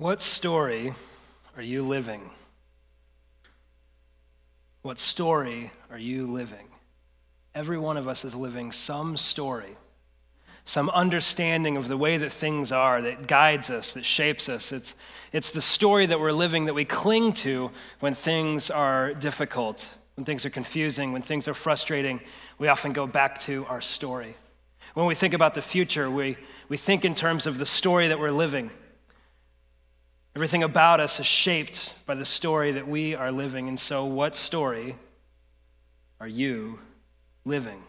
What story are you living? What story are you living? Every one of us is living some story, some understanding of the way that things are that guides us, that shapes us. It's, it's the story that we're living that we cling to when things are difficult, when things are confusing, when things are frustrating. We often go back to our story. When we think about the future, we, we think in terms of the story that we're living. Everything about us is shaped by the story that we are living. And so, what story are you living?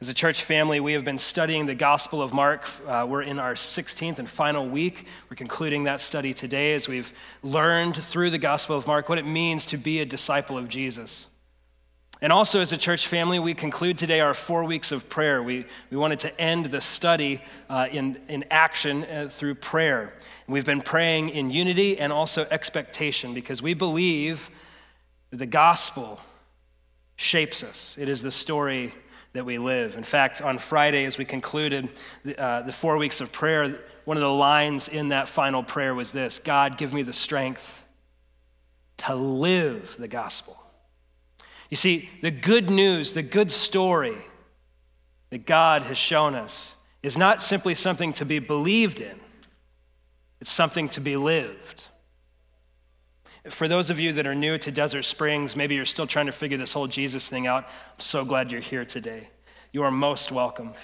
As a church family, we have been studying the Gospel of Mark. Uh, we're in our 16th and final week. We're concluding that study today as we've learned through the Gospel of Mark what it means to be a disciple of Jesus. And also, as a church family, we conclude today our four weeks of prayer. We, we wanted to end the study uh, in, in action uh, through prayer. And we've been praying in unity and also expectation because we believe the gospel shapes us. It is the story that we live. In fact, on Friday, as we concluded the, uh, the four weeks of prayer, one of the lines in that final prayer was this God, give me the strength to live the gospel. You see, the good news, the good story that God has shown us is not simply something to be believed in, it's something to be lived. For those of you that are new to Desert Springs, maybe you're still trying to figure this whole Jesus thing out, I'm so glad you're here today. You are most welcome.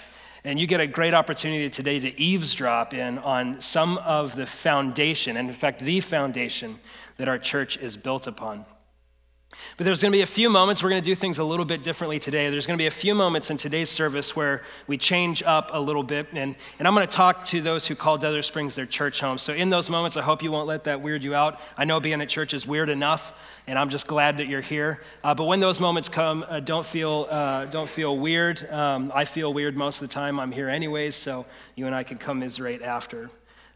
And you get a great opportunity today to eavesdrop in on some of the foundation, and in fact, the foundation that our church is built upon. But there's going to be a few moments, we're going to do things a little bit differently today. There's going to be a few moments in today's service where we change up a little bit. And, and I'm going to talk to those who call Desert Springs their church home. So in those moments, I hope you won't let that weird you out. I know being at church is weird enough, and I'm just glad that you're here. Uh, but when those moments come, uh, don't, feel, uh, don't feel weird. Um, I feel weird most of the time. I'm here anyways, so you and I can commiserate after.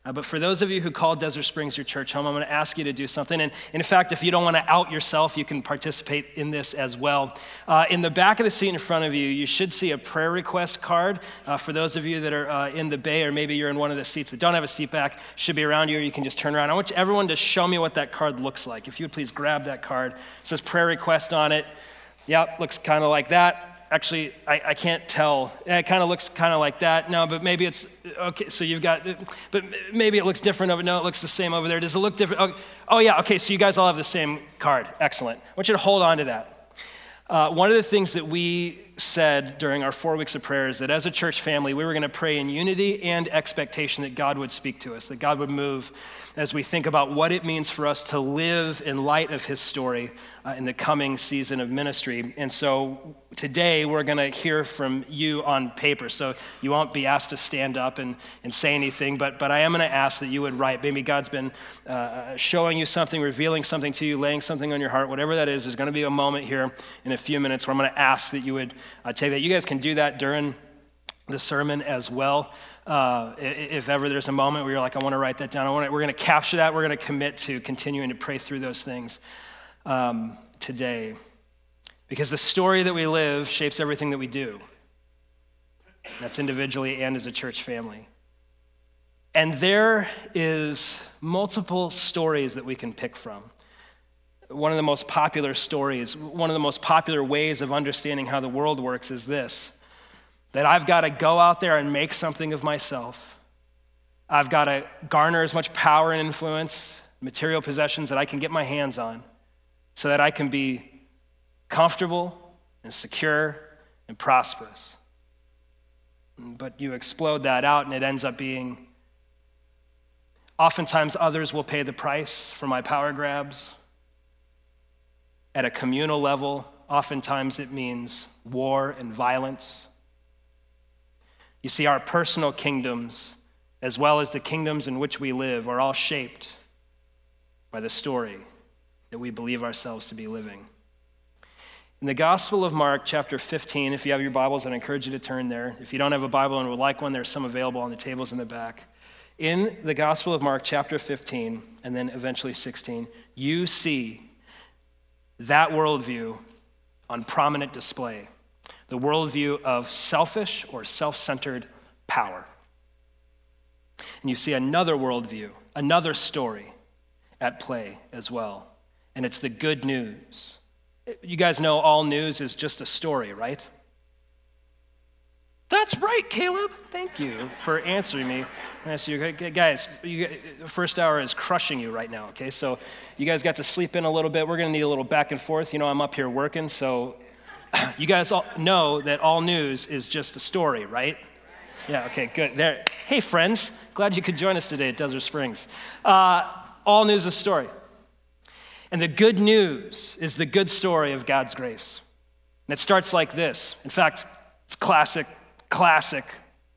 Uh, but for those of you who call Desert Springs your church home, I'm going to ask you to do something. And in fact, if you don't want to out yourself, you can participate in this as well. Uh, in the back of the seat in front of you, you should see a prayer request card. Uh, for those of you that are uh, in the bay, or maybe you're in one of the seats that don't have a seat back, should be around you, or you can just turn around. I want everyone to show me what that card looks like. If you would please grab that card, it says prayer request on it. Yep, looks kind of like that actually, I, I can't tell. It kind of looks kind of like that. No, but maybe it's, okay, so you've got, but maybe it looks different over, no, it looks the same over there. Does it look different? Oh, oh yeah, okay, so you guys all have the same card. Excellent. I want you to hold on to that. Uh, one of the things that we said during our four weeks of prayer is that as a church family, we were going to pray in unity and expectation that God would speak to us, that God would move as we think about what it means for us to live in light of his story uh, in the coming season of ministry. And so today we're going to hear from you on paper. So you won't be asked to stand up and, and say anything, but, but I am going to ask that you would write. Maybe God's been uh, showing you something, revealing something to you, laying something on your heart, whatever that is. There's going to be a moment here in a few minutes where I'm going to ask that you would uh, take that. You guys can do that during the sermon as well. Uh, if ever there's a moment where you're like, I want to write that down, I want we're going to capture that. We're going to commit to continuing to pray through those things um, today. Because the story that we live shapes everything that we do. That's individually and as a church family. And there is multiple stories that we can pick from. One of the most popular stories, one of the most popular ways of understanding how the world works is this that I've got to go out there and make something of myself. I've got to garner as much power and influence, material possessions that I can get my hands on, so that I can be comfortable and secure and prosperous. But you explode that out, and it ends up being oftentimes others will pay the price for my power grabs. At a communal level, oftentimes it means war and violence. You see, our personal kingdoms, as well as the kingdoms in which we live, are all shaped by the story that we believe ourselves to be living. In the Gospel of Mark, chapter 15, if you have your Bibles, I'd encourage you to turn there. If you don't have a Bible and would like one, there's some available on the tables in the back. In the Gospel of Mark, chapter 15, and then eventually 16, you see that worldview on prominent display the worldview of selfish or self centered power. And you see another worldview, another story at play as well. And it's the good news. You guys know all news is just a story, right? That's right, Caleb. Thank you for answering me. Guys, you, the first hour is crushing you right now, okay? So you guys got to sleep in a little bit. We're going to need a little back and forth. You know, I'm up here working, so you guys all know that all news is just a story, right? Yeah, okay, good. There. Hey, friends, glad you could join us today at Desert Springs. Uh, all news is a story. And the good news is the good story of God's grace. And it starts like this. In fact, it's classic, classic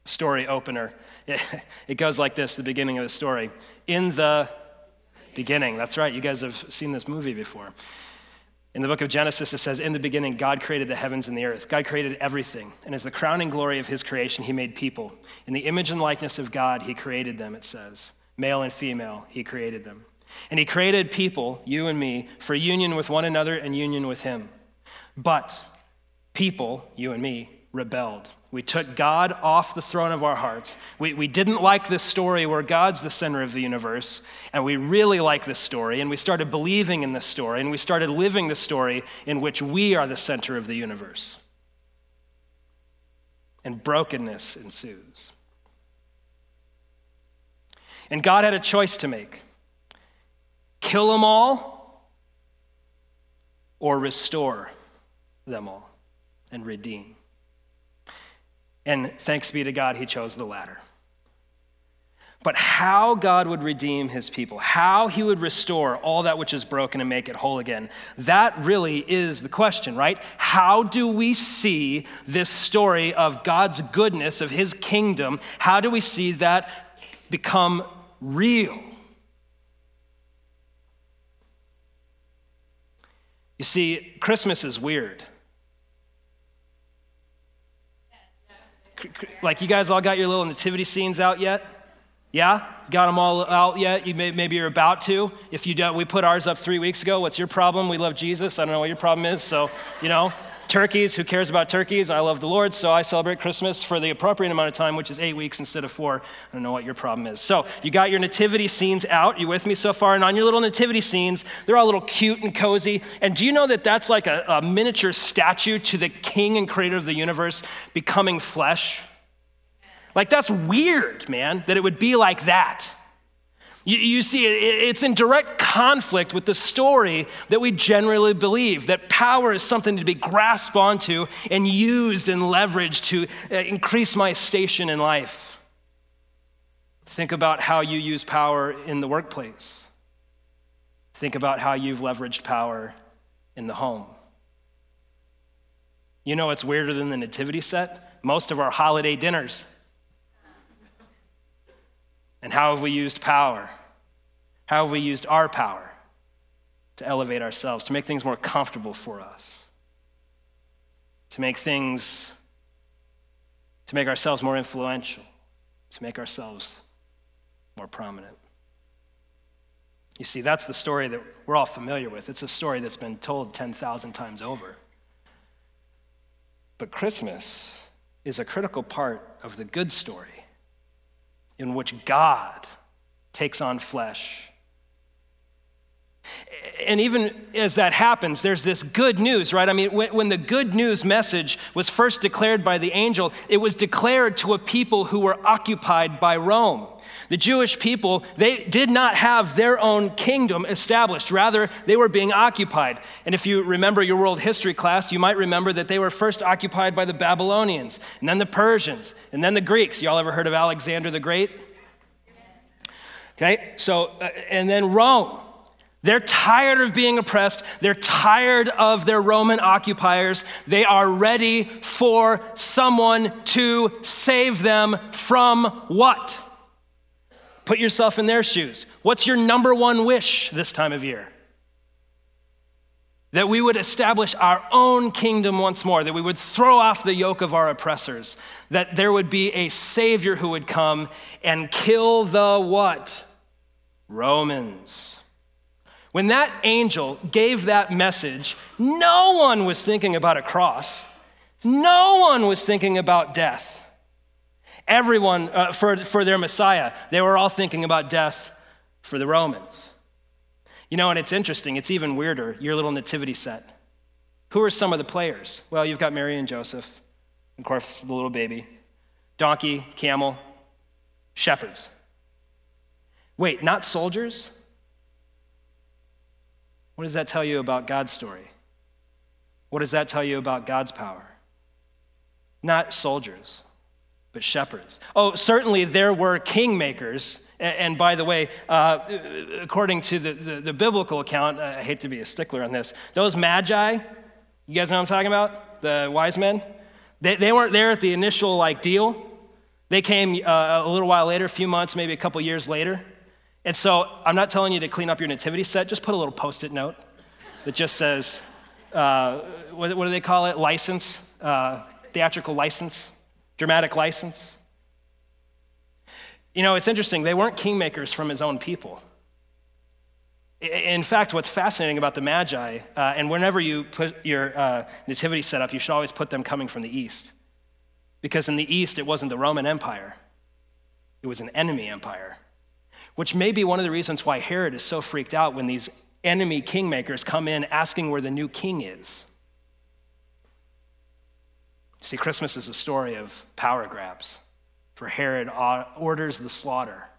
story opener. It, it goes like this the beginning of the story. In the beginning, that's right, you guys have seen this movie before. In the book of Genesis, it says, In the beginning, God created the heavens and the earth. God created everything. And as the crowning glory of his creation, he made people. In the image and likeness of God, he created them, it says. Male and female, he created them. And he created people, you and me, for union with one another and union with him. But people, you and me, rebelled. We took God off the throne of our hearts. We, we didn't like this story where God's the center of the universe, and we really like this story, and we started believing in this story, and we started living the story in which we are the center of the universe. And brokenness ensues. And God had a choice to make kill them all or restore them all and redeem. And thanks be to God, he chose the latter. But how God would redeem his people, how he would restore all that which is broken and make it whole again, that really is the question, right? How do we see this story of God's goodness, of his kingdom, how do we see that become real? You see, Christmas is weird. Like, you guys all got your little nativity scenes out yet? Yeah? Got them all out yet? You may, maybe you're about to. If you don't, we put ours up three weeks ago. What's your problem? We love Jesus. I don't know what your problem is. So, you know, turkeys, who cares about turkeys? I love the Lord, so I celebrate Christmas for the appropriate amount of time, which is eight weeks instead of four. I don't know what your problem is. So, you got your nativity scenes out. You with me so far? And on your little nativity scenes, they're all little cute and cozy. And do you know that that's like a, a miniature statue to the king and creator of the universe becoming flesh? Like, that's weird, man, that it would be like that. You, you, see, it's in direct conflict with the story that we generally believe that power is something to be grasped onto and used and leveraged to uh, increase my station in life. Think about how you use power in the workplace. Think about how you've leveraged power in the home. You know what's weirder than the nativity set? Most of our holiday dinners and how have we used power? How have we used our power to elevate ourselves, to make things more comfortable for us, to make things, to make ourselves more influential, to make ourselves more prominent? You see, that's the story that we're all familiar with. It's a story that's been told 10,000 times over. But Christmas is a critical part of the good story in which God takes on flesh. And even as that happens, there's this good news, right? I mean, when, when, the good news message was first declared by the angel, it was declared to a people who were occupied by Rome. The Jewish people, they did not have their own kingdom established. Rather, they were being occupied. And if you remember your world history class, you might remember that they were first occupied by the Babylonians, and then the Persians, and then the Greeks. Y'all ever heard of Alexander the Great? Okay, so, uh, and then Rome. They're tired of being oppressed. They're tired of their Roman occupiers. They are ready for someone to save them from what? Put yourself in their shoes. What's your number one wish this time of year? That we would establish our own kingdom once more, that we would throw off the yoke of our oppressors, that there would be a Savior who would come and kill the what? Romans. When that angel gave that message, no one was thinking about a cross, no one was thinking about death. Everyone, uh, for, for their Messiah, they were all thinking about death for the Romans. You know, and it's interesting, it's even weirder, your little nativity set. Who are some of the players? Well, you've got Mary and Joseph, of course, the little baby, donkey, camel, shepherds. Wait, not soldiers? What does that tell you about God's story? What does that tell you about God's power? Not soldiers, but shepherds. Oh, certainly there were kingmakers. And by the way, uh, according to the, the, the, biblical account, I hate to be a stickler on this, those magi, you guys know what I'm talking about? The wise men? They, they weren't there at the initial like deal. They came uh, a little while later, a few months, maybe a couple years later. And so I'm not telling you to clean up your nativity set, just put a little post it note that just says, uh, what, what, do they call it? License, uh, theatrical license, dramatic license. You know, it's interesting, they weren't kingmakers from his own people. In fact, what's fascinating about the Magi, uh, and whenever you put your uh, nativity set up, you should always put them coming from the east. Because in the east, it wasn't the Roman Empire, it was an enemy empire which may be one of the reasons why Herod is so freaked out when these enemy kingmakers come in asking where the new king is. See, Christmas is a story of power grabs. For Herod orders the slaughter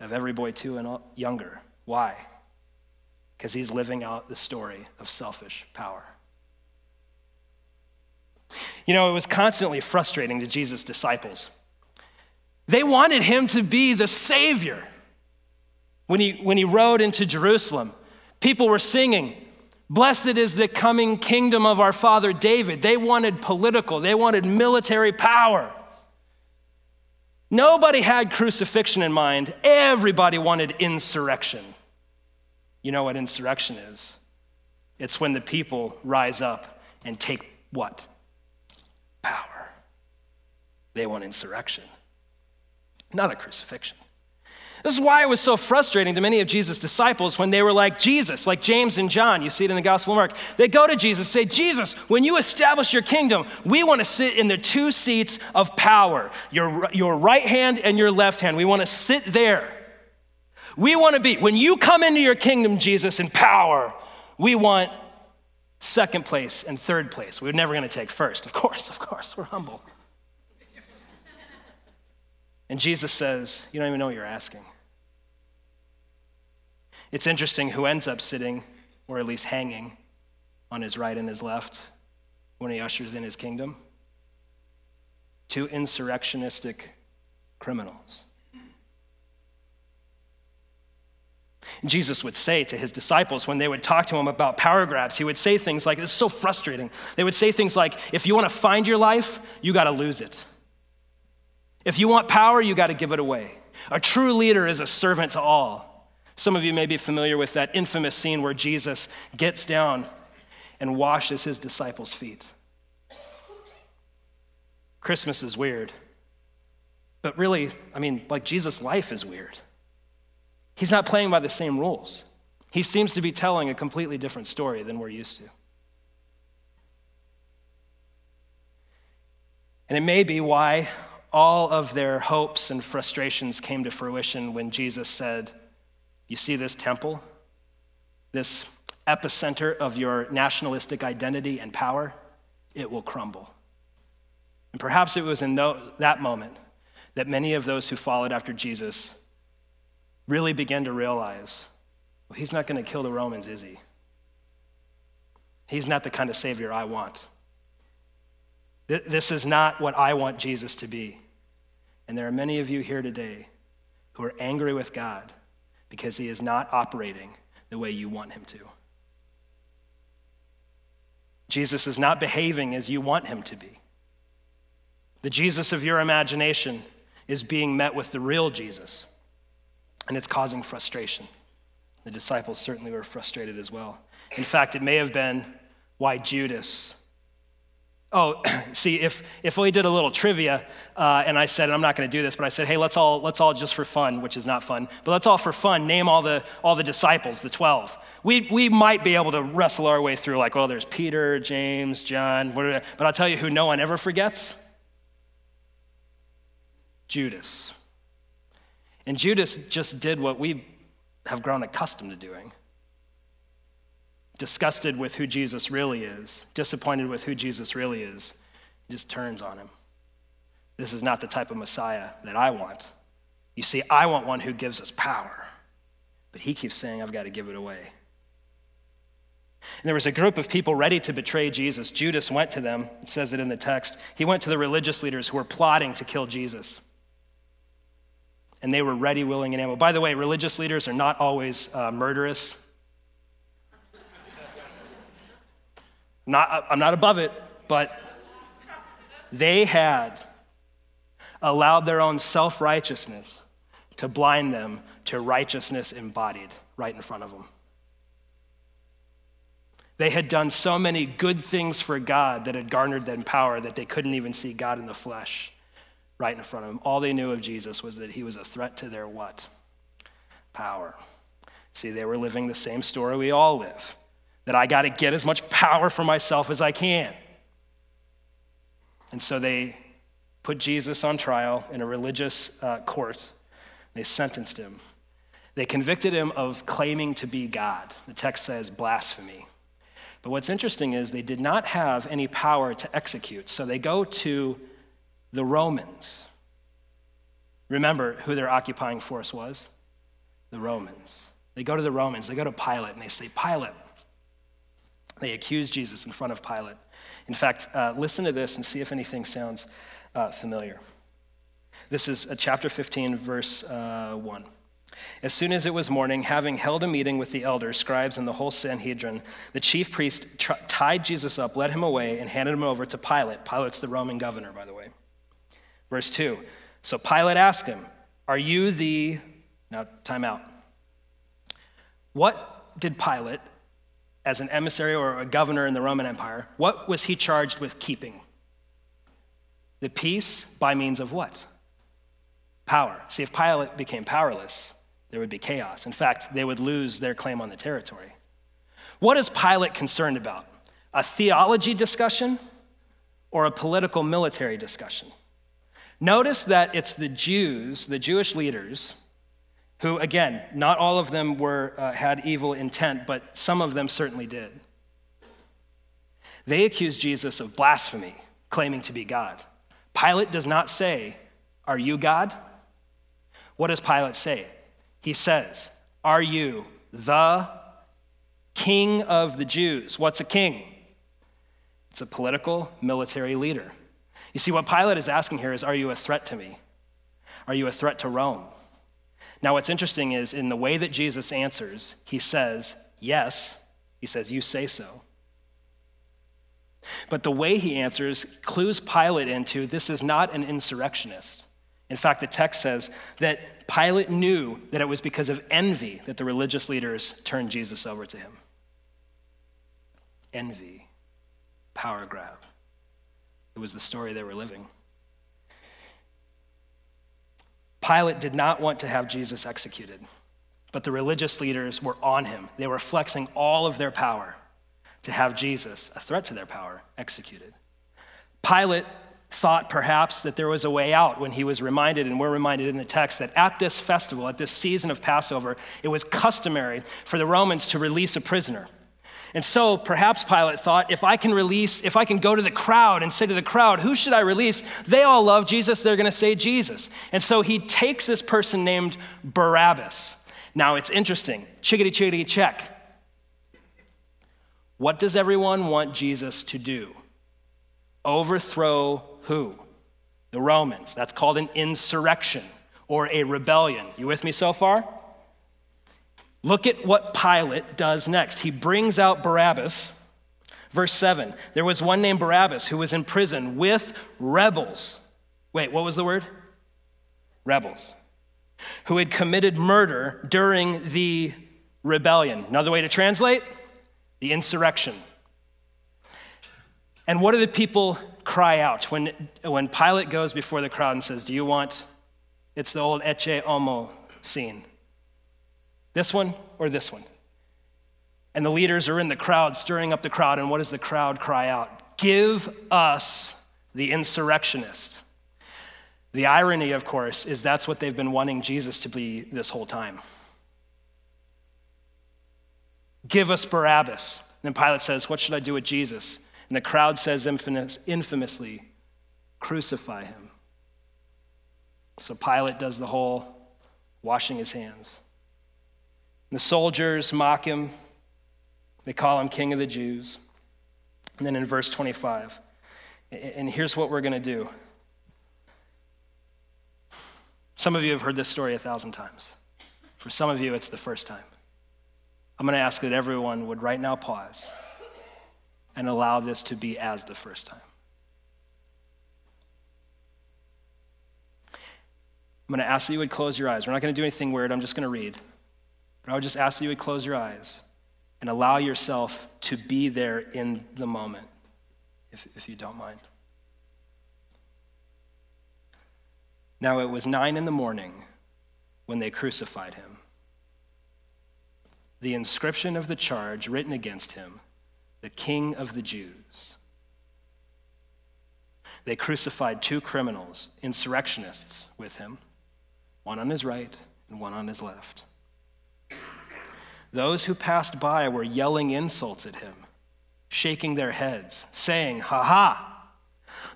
of every boy two and younger. Why? Because he's living out the story of selfish power. You know, it was constantly frustrating to Jesus' disciples they wanted him to be the Savior. When he, when he rode into Jerusalem, people were singing, Blessed is the coming kingdom of our father David. They wanted political, they wanted military power. Nobody had crucifixion in mind, everybody wanted insurrection. You know what insurrection is? It's when the people rise up and take what? Power. They want insurrection not a crucifixion. This is why it was so frustrating to many of Jesus' disciples when they were like Jesus, like James and John. You see it in the Gospel of Mark. They go to Jesus, say, Jesus, when you establish your kingdom, we want to sit in the two seats of power, your, your right hand and your left hand. We want to sit there. We want to be, when you come into your kingdom, Jesus, in power, we want second place and third place. We're never going to take first. Of course, of course, we're humble. And Jesus says, You don't even know what you're asking. It's interesting who ends up sitting, or at least hanging, on his right and his left when he ushers in his kingdom. Two insurrectionistic criminals. Jesus would say to his disciples when they would talk to him about power grabs, he would say things like, This is so frustrating. They would say things like, If you want to find your life, you got to lose it. If you want power, you got to give it away. A true leader is a servant to all. Some of you may be familiar with that infamous scene where Jesus gets down and washes his disciples' feet. Christmas is weird. But really, I mean, like Jesus' life is weird. He's not playing by the same rules. He seems to be telling a completely different story than we're used to. And it may be why all of their hopes and frustrations came to fruition when Jesus said, You see this temple, this epicenter of your nationalistic identity and power, it will crumble. And perhaps it was in that moment that many of those who followed after Jesus really began to realize well, he's not going to kill the Romans, is he? He's not the kind of Savior I want. This is not what I want Jesus to be. And there are many of you here today who are angry with God because he is not operating the way you want him to. Jesus is not behaving as you want him to be. The Jesus of your imagination is being met with the real Jesus, and it's causing frustration. The disciples certainly were frustrated as well. In fact, it may have been why Judas Oh, see, if, if we did a little trivia uh, and I said, and I'm not going to do this, but I said, hey, let's all, let's all just for fun, which is not fun, but let's all for fun name all the, all the disciples, the 12. We, we might be able to wrestle our way through, like, well, there's Peter, James, John, but I'll tell you who no one ever forgets Judas. And Judas just did what we have grown accustomed to doing. Disgusted with who Jesus really is, disappointed with who Jesus really is, he just turns on him. This is not the type of Messiah that I want. You see, I want one who gives us power. But he keeps saying, I've got to give it away. And there was a group of people ready to betray Jesus. Judas went to them. It says it in the text. He went to the religious leaders who were plotting to kill Jesus. And they were ready, willing, and able. By the way, religious leaders are not always uh, murderous. Not, I'm not above it, but they had allowed their own self righteousness to blind them to righteousness embodied right in front of them. They had done so many good things for God that had garnered them power that they couldn't even see God in the flesh right in front of them. All they knew of Jesus was that he was a threat to their what? Power. See, they were living the same story we all live that I got to get as much power for myself as I can. And so they put Jesus on trial in a religious uh, court. They sentenced him. They convicted him of claiming to be God. The text says blasphemy. But what's interesting is they did not have any power to execute. So they go to the Romans. Remember who their occupying force was? The Romans. They go to the Romans, they go to Pilate, and they say, Pilate. They accuse Jesus in front of Pilate. In fact, uh, listen to this and see if anything sounds uh, familiar. This is uh, chapter 15, verse uh, 1. As soon as it was morning, having held a meeting with the elders, scribes, and the whole Sanhedrin, the chief priest tied Jesus up, led him away, and handed him over to Pilate. Pilate's the Roman governor, by the way. Verse 2 So Pilate asked him, Are you the. Now, time out. What did Pilate, as an emissary or a governor in the Roman Empire, what was he charged with keeping? The peace by means of what? Power. See, if Pilate became powerless, there would be chaos. In fact, they would lose their claim on the territory. What is Pilate concerned about? A theology discussion or a political military discussion? Notice that it's the Jews, the Jewish leaders, who, again, not all of them were, uh, had evil intent, but some of them certainly did. They accused Jesus of blasphemy, claiming to be God. Pilate does not say, Are you God? What does Pilate say? He says, Are you the king of the Jews? What's a king? It's a political, military leader. You see, what Pilate is asking here is Are you a threat to me? Are you a threat to Rome? Now, what's interesting is in the way that Jesus answers, he says, Yes. He says, You say so. But the way he answers clues Pilate into this is not an insurrectionist. In fact, the text says that Pilate knew that it was because of envy that the religious leaders turned Jesus over to him. Envy, power grab. It was the story they were living. Pilate did not want to have Jesus executed, but the religious leaders were on him. They were flexing all of their power to have Jesus, a threat to their power, executed. Pilate thought perhaps that there was a way out when he was reminded, and we're reminded in the text, that at this festival, at this season of Passover, it was customary for the Romans to release a prisoner. And so perhaps Pilate thought, if I can release, if I can go to the crowd and say to the crowd, who should I release? They all love Jesus, they're gonna say Jesus. And so he takes this person named Barabbas. Now it's interesting. Chickadee, chickadee, check. What does everyone want Jesus to do? Overthrow who? The Romans. That's called an insurrection or a rebellion. You with me so far? Look at what Pilate does next. He brings out Barabbas. Verse 7 There was one named Barabbas who was in prison with rebels. Wait, what was the word? Rebels. Who had committed murder during the rebellion. Another way to translate? the insurrection. And what do the people cry out when, when Pilate goes before the crowd and says, Do you want? It's the old ecce homo scene. This one or this one? And the leaders are in the crowd, stirring up the crowd. And what does the crowd cry out? Give us the insurrectionist. The irony, of course, is that's what they've been wanting Jesus to be this whole time. Give us Barabbas. And then Pilate says, What should I do with Jesus? And the crowd says infamous, infamously, Crucify him. So Pilate does the whole washing his hands. The soldiers mock him. They call him King of the Jews. And then in verse 25, and here's what we're going to do. Some of you have heard this story a thousand times. For some of you, it's the first time. I'm going to ask that everyone would right now pause and allow this to be as the first time. I'm going to ask that you would close your eyes. We're not going to do anything weird. I'm just going to read. I would just ask that you would close your eyes and allow yourself to be there in the moment, if, if you don't mind. Now it was nine in the morning when they crucified him. The inscription of the charge written against him, the King of the Jews. They crucified two criminals, insurrectionists, with him, one on his right and one on his left. Those who passed by were yelling insults at him, shaking their heads, saying, Ha ha!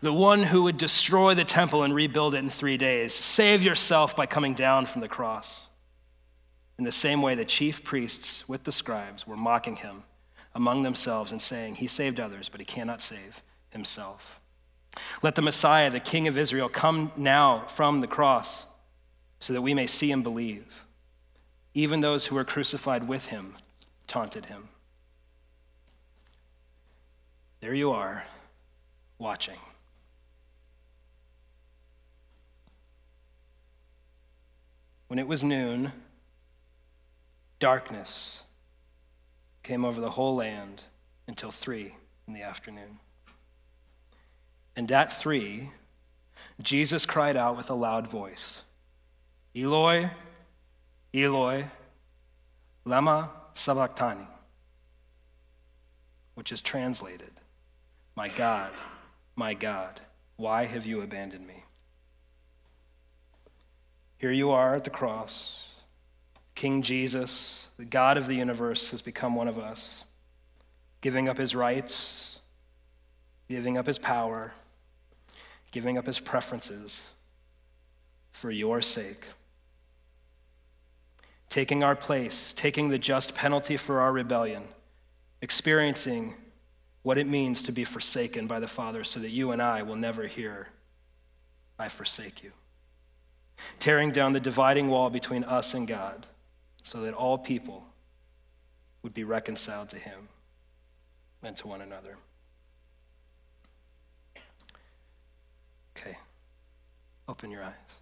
The one who would destroy the temple and rebuild it in three days. Save yourself by coming down from the cross. In the same way, the chief priests with the scribes were mocking him among themselves and saying, He saved others, but he cannot save himself. Let the Messiah, the King of Israel, come now from the cross so that we may see and believe. Even those who were crucified with him taunted him. There you are, watching. When it was noon, darkness came over the whole land until three in the afternoon. And at three, Jesus cried out with a loud voice Eloi, Eloi, Lema Sabachthani, which is translated, My God, my God, why have you abandoned me? Here you are at the cross. King Jesus, the God of the universe, has become one of us, giving up his rights, giving up his power, giving up his preferences for your sake taking our place, taking the just penalty for our rebellion, experiencing what it means to be forsaken by the Father so that you and I will never hear, I forsake you. Tearing down the dividing wall between us and God so that all people would be reconciled to Him and to one another. Okay, open your eyes.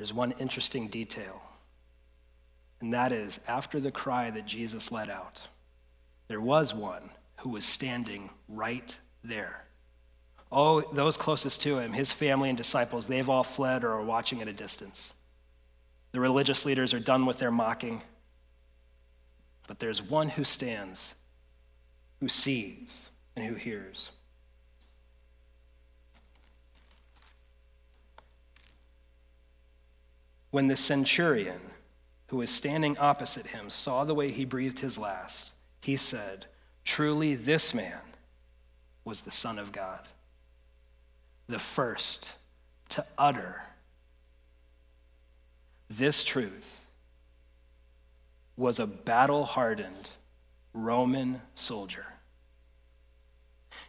There's one interesting detail, and that is after the cry that Jesus let out, there was one who was standing right there. Oh, those closest to him, his family and disciples, they've all fled or are watching at a distance. The religious leaders are done with their mocking. But there's one who stands, who sees, and who hears. When the centurion, who was standing opposite him, saw the way he breathed his last, he said, Truly, this man was the Son of God, the first to utter this truth was a battle hardened Roman soldier.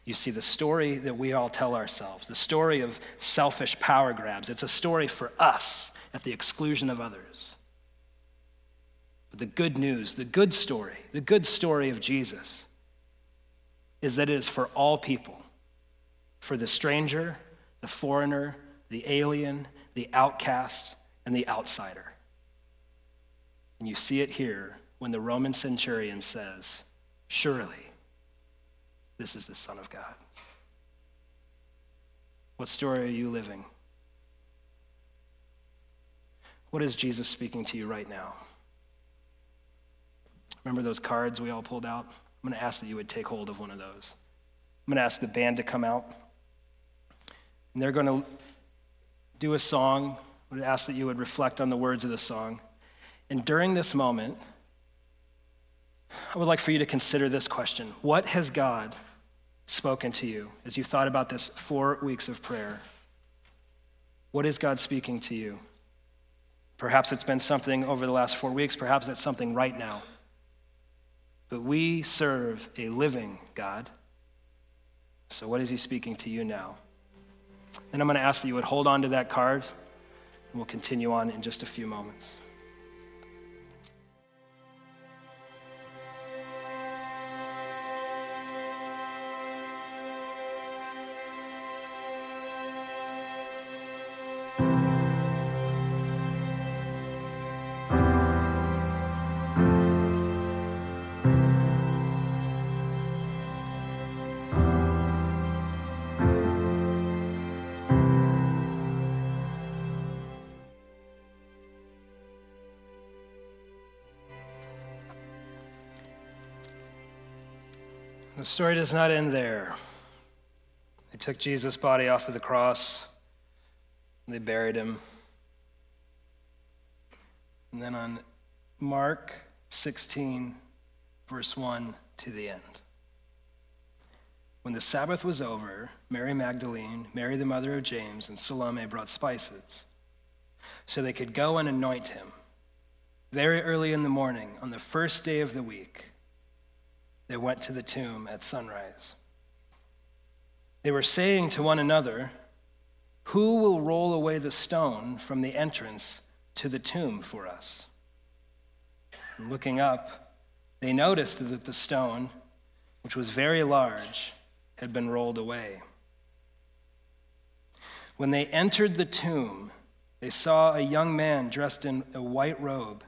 You see, the story that we all tell ourselves, the story of selfish power grabs, it's a story for us at the exclusion of others. But the good news, the good story, the good story of Jesus is that it is for all people for the stranger, the foreigner, the alien, the outcast, and the outsider. And you see it here when the Roman centurion says, Surely this is the Son of God. What story are you living? What is Jesus speaking to you right now? Remember those cards we all pulled out? I'm going to ask that you would take hold of one of those. I'm going to ask the band to come out. And they're going to do a song. I would ask that you would reflect on the words of the song. And during this moment, I would like for you to consider this question What has God spoken to you as you thought about this four weeks of prayer? What is God speaking to you? Perhaps it's been something over the last four weeks, perhaps it's something right now. But we serve a living God. So, what is He speaking to you now? And I'm going to ask that you would hold on to that card, and we'll continue on in just a few moments. The story does not end there. They took Jesus' body off of the cross, they buried him. And then on Mark 16, verse 1 to the end. When the Sabbath was over, Mary Magdalene, Mary the mother of James, and Salome brought spices so they could go and anoint him. Very early in the morning, on the first day of the week, they went to the tomb at sunrise. They were saying to one another, Who will roll away the stone from the entrance to the tomb for us? And looking up, they noticed that the stone, which was very large, had been rolled away. When they entered the tomb, they saw a young man dressed in a white robe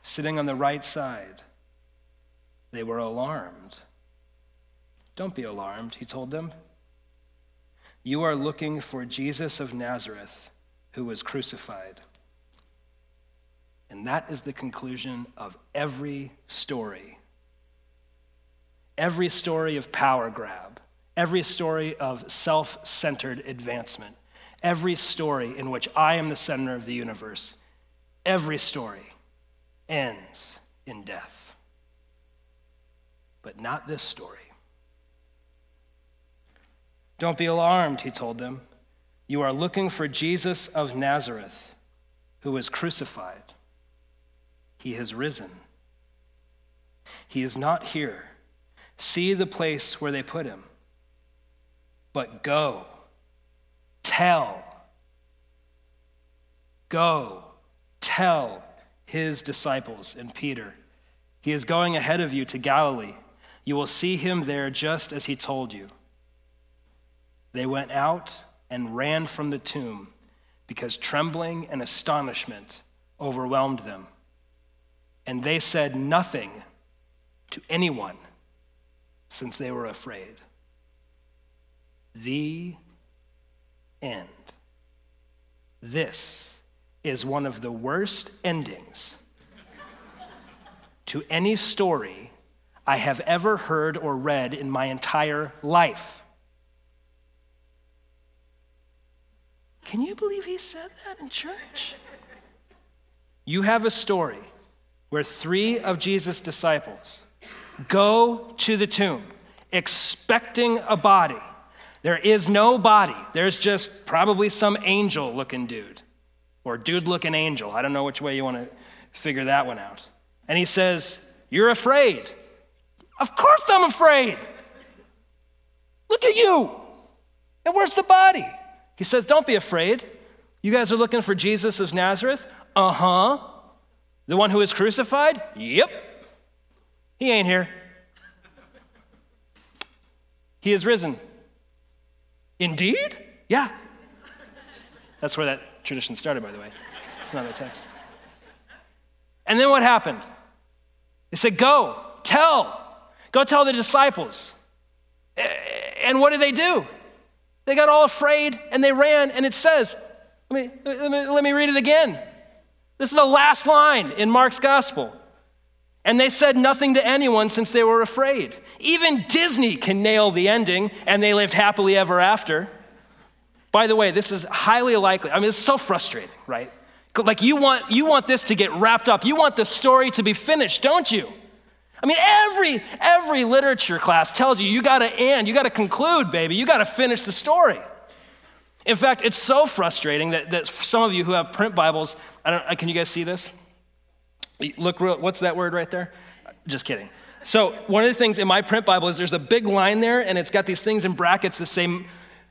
sitting on the right side they were alarmed. Don't be alarmed, he told them. You are looking for Jesus of Nazareth who was crucified. And that is the conclusion of every story. Every story of power grab, every story of self centered advancement, every story in which I am the center of the universe, every story ends in death but not this story. Don't be alarmed, he told them. You are looking for Jesus of Nazareth, who was crucified. He has risen. He is not here. See the place where they put him. But go, tell, go, tell his disciples and Peter. He is going ahead of you to Galilee. You will see him there just as he told you. They went out and ran from the tomb because trembling and astonishment overwhelmed them. And they said nothing to anyone since they were afraid. The end. This is one of the worst endings to any story I have ever heard or read in my entire life. Can you believe he said that in church? You have a story where three of Jesus' disciples go to the tomb expecting a body. There is no body, there's just probably some angel looking dude or dude looking angel. I don't know which way you want to figure that one out. And he says, You're afraid. Of course I'm afraid. Look at you. And where's the body? He says, Don't be afraid. You guys are looking for Jesus of Nazareth? Uh huh. The one who was crucified? Yep. He ain't here. He is risen. Indeed? Yeah. That's where that tradition started, by the way. It's not a text. And then what happened? He said, Go, tell Go tell the disciples. And what did they do? They got all afraid and they ran, and it says, let me, let me, let me read it again. This is the last line in Mark's gospel. And they said nothing to anyone since they were afraid. Even Disney can nail the ending, and they lived happily ever after. By the way, this is highly likely. I mean, it's so frustrating, right? Like you want you want this to get wrapped up. You want the story to be finished, don't you? I mean, every every literature class tells you you got to end, you got to conclude, baby. You got to finish the story. In fact, it's so frustrating that, that some of you who have print Bibles, I don't, uh, can you guys see this? Look, real, what's that word right there? Just kidding. So, one of the things in my print Bible is there's a big line there, and it's got these things in brackets that say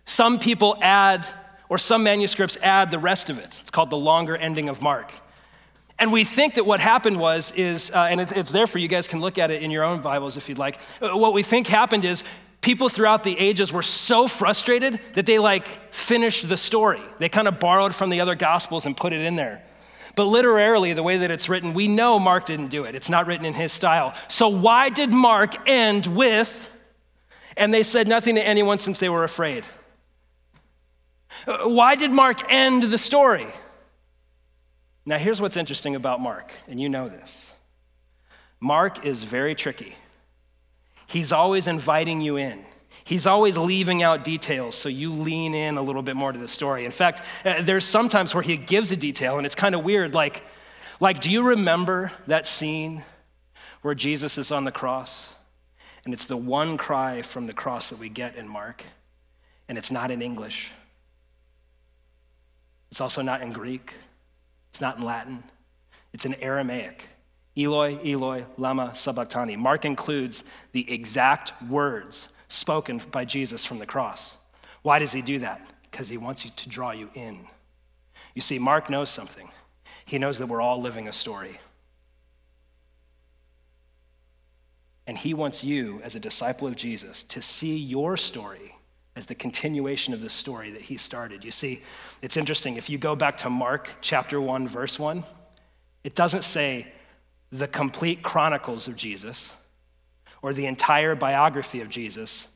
some people add, or some manuscripts add the rest of it. It's called the longer ending of Mark. And we think that what happened was, is, uh, and it's, it's there for you guys can look at it in your own Bibles if you'd like. Uh, what we think happened is people throughout the ages were so frustrated that they like finished the story. They kind of borrowed from the other gospels and put it in there. But literarily, the way that it's written, we know Mark didn't do it. It's not written in his style. So why did Mark end with, and they said nothing to anyone since they were afraid? Uh, why did Mark end the story? Now, here's what's interesting about Mark, and you know this Mark is very tricky. He's always inviting you in. He's always leaving out details so you lean in a little bit more to the story. In fact, uh, there's sometimes where he gives a detail and it's kind of weird. Like, like, do you remember that scene where Jesus is on the cross? And it's the one cry from the cross that we get in Mark, and it's not in English. It's also not in Greek. It's not in Latin. It's in Aramaic. Eloi, Eloi, lama sabachthani. Mark includes the exact words spoken by Jesus from the cross. Why does he do that? Because he wants you to draw you in. You see, Mark knows something. He knows that we're all living a story. And he wants you, as a disciple of Jesus, to see your story as the continuation of the story that he started. You see, it's interesting. If you go back to Mark chapter 1, verse 1, it doesn't say the complete chronicles of Jesus or the entire biography of Jesus.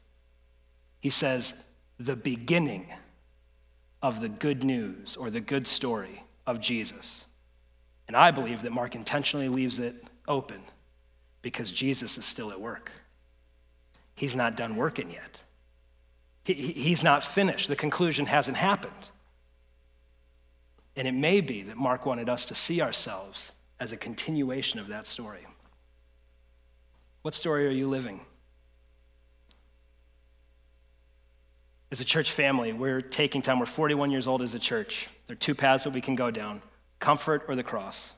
He says the beginning of the good news or the good story of Jesus. And I believe that Mark intentionally leaves it open because Jesus is still at work. He's not done working yet. He, he's not finished. The conclusion hasn't happened. And it may be that Mark wanted us to see ourselves as a continuation of that story. What story are you living? As a church family, we're taking time. We're 41 years old as a church. There are two paths that we can go down comfort or the cross.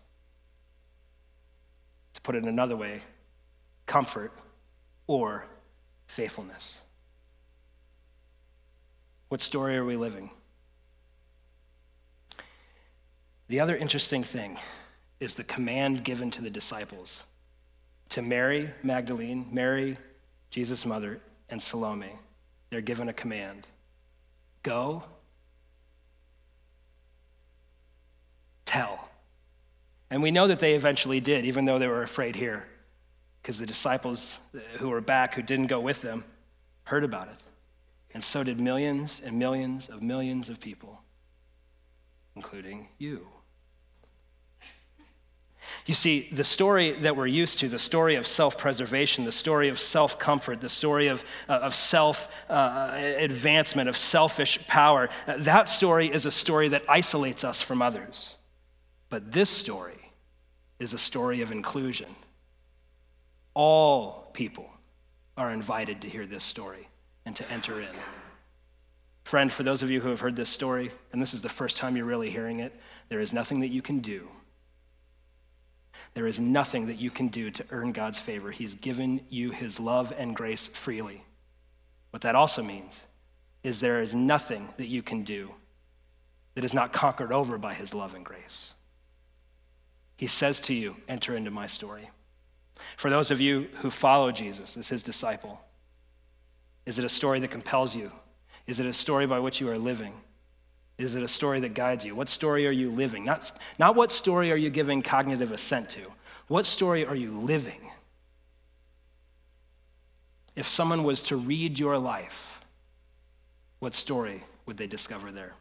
To put it another way, comfort or faithfulness. What story are we living? The other interesting thing is the command given to the disciples to Mary Magdalene, Mary, Jesus' mother, and Salome. They're given a command go, tell. And we know that they eventually did, even though they were afraid here, because the disciples who were back, who didn't go with them, heard about it. And so did millions and millions of millions of people, including you. You see, the story that we're used to, the story of self preservation, the story of self comfort, the story of, uh, of self uh, advancement, of selfish power, that story is a story that isolates us from others. But this story is a story of inclusion. All people are invited to hear this story and to enter in. Friend, for those of you who have heard this story, and this is the first time you're really hearing it, there is nothing that you can do. There is nothing that you can do to earn God's favor. He's given you his love and grace freely. What that also means is there is nothing that you can do that is not conquered over by his love and grace. He says to you, enter into my story. For those of you who follow Jesus as his disciple, is it a story that compels you? Is it a story by which you are living? Is it a story that guides you? What story are you living? Not, not what story are you giving cognitive assent to. What story are you living? If someone was to read your life, what story would they discover there?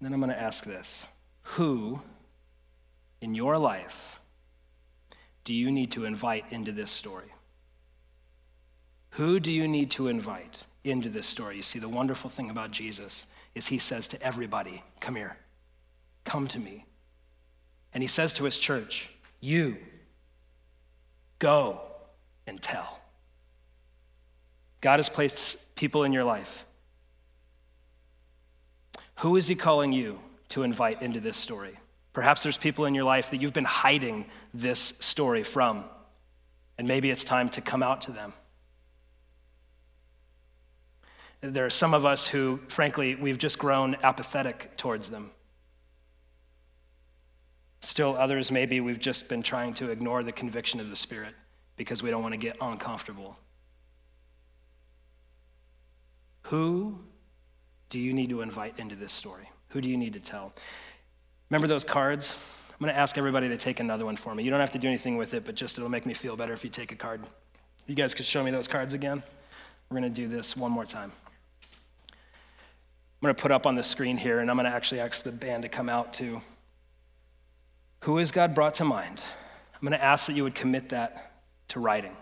Then I'm going to ask this Who in your life do you need to invite into this story? Who do you need to invite into this story. You see, the wonderful thing about Jesus is he says to everybody, Come here, come to me. And he says to his church, You go and tell. God has placed people in your life. Who is he calling you to invite into this story? Perhaps there's people in your life that you've been hiding this story from, and maybe it's time to come out to them. There are some of us who, frankly, we've just grown apathetic towards them. Still, others, maybe we've just been trying to ignore the conviction of the Spirit because we don't want to get uncomfortable. Who do you need to invite into this story? Who do you need to tell? Remember those cards? I'm going to ask everybody to take another one for me. You don't have to do anything with it, but just it'll make me feel better if you take a card. You guys could show me those cards again. We're going to do this one more time. I'm going to put up on the screen here, and I'm going to actually ask the band to come out too. Who has God brought to mind? I'm going to ask that you would commit that to writing.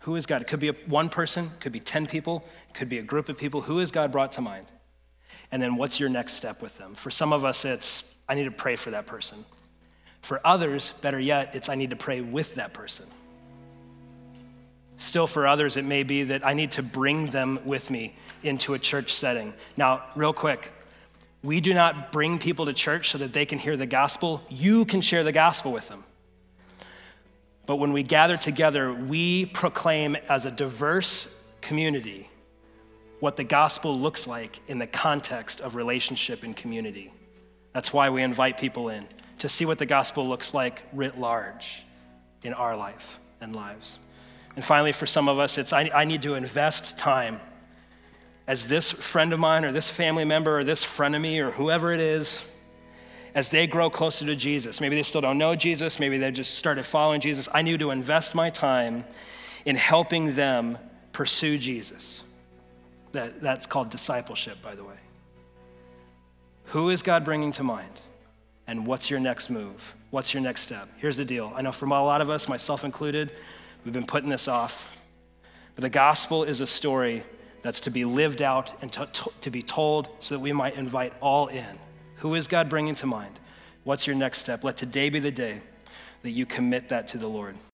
Who is God? It could be one person, could be 10 people, could be a group of people. Who has God brought to mind? And then what's your next step with them? For some of us, it's I need to pray for that person. For others, better yet, it's I need to pray with that person. Still, for others, it may be that I need to bring them with me into a church setting. Now, real quick, we do not bring people to church so that they can hear the gospel. You can share the gospel with them. But when we gather together, we proclaim as a diverse community what the gospel looks like in the context of relationship and community. That's why we invite people in to see what the gospel looks like writ large in our life and lives. And finally, for some of us, it's I, I need to invest time as this friend of mine or this family member or this friend of me or whoever it is, as they grow closer to Jesus. Maybe they still don't know Jesus, maybe they just started following Jesus. I need to invest my time in helping them pursue Jesus. That, that's called discipleship, by the way. Who is God bringing to mind? And what's your next move? What's your next step? Here's the deal. I know for a lot of us, myself included, we've been putting this off. But the gospel is a story that's to be lived out and to, to, to be told so that we might invite all in. Who is God bringing to mind? What's your next step? Let today be the day that you commit that to the Lord.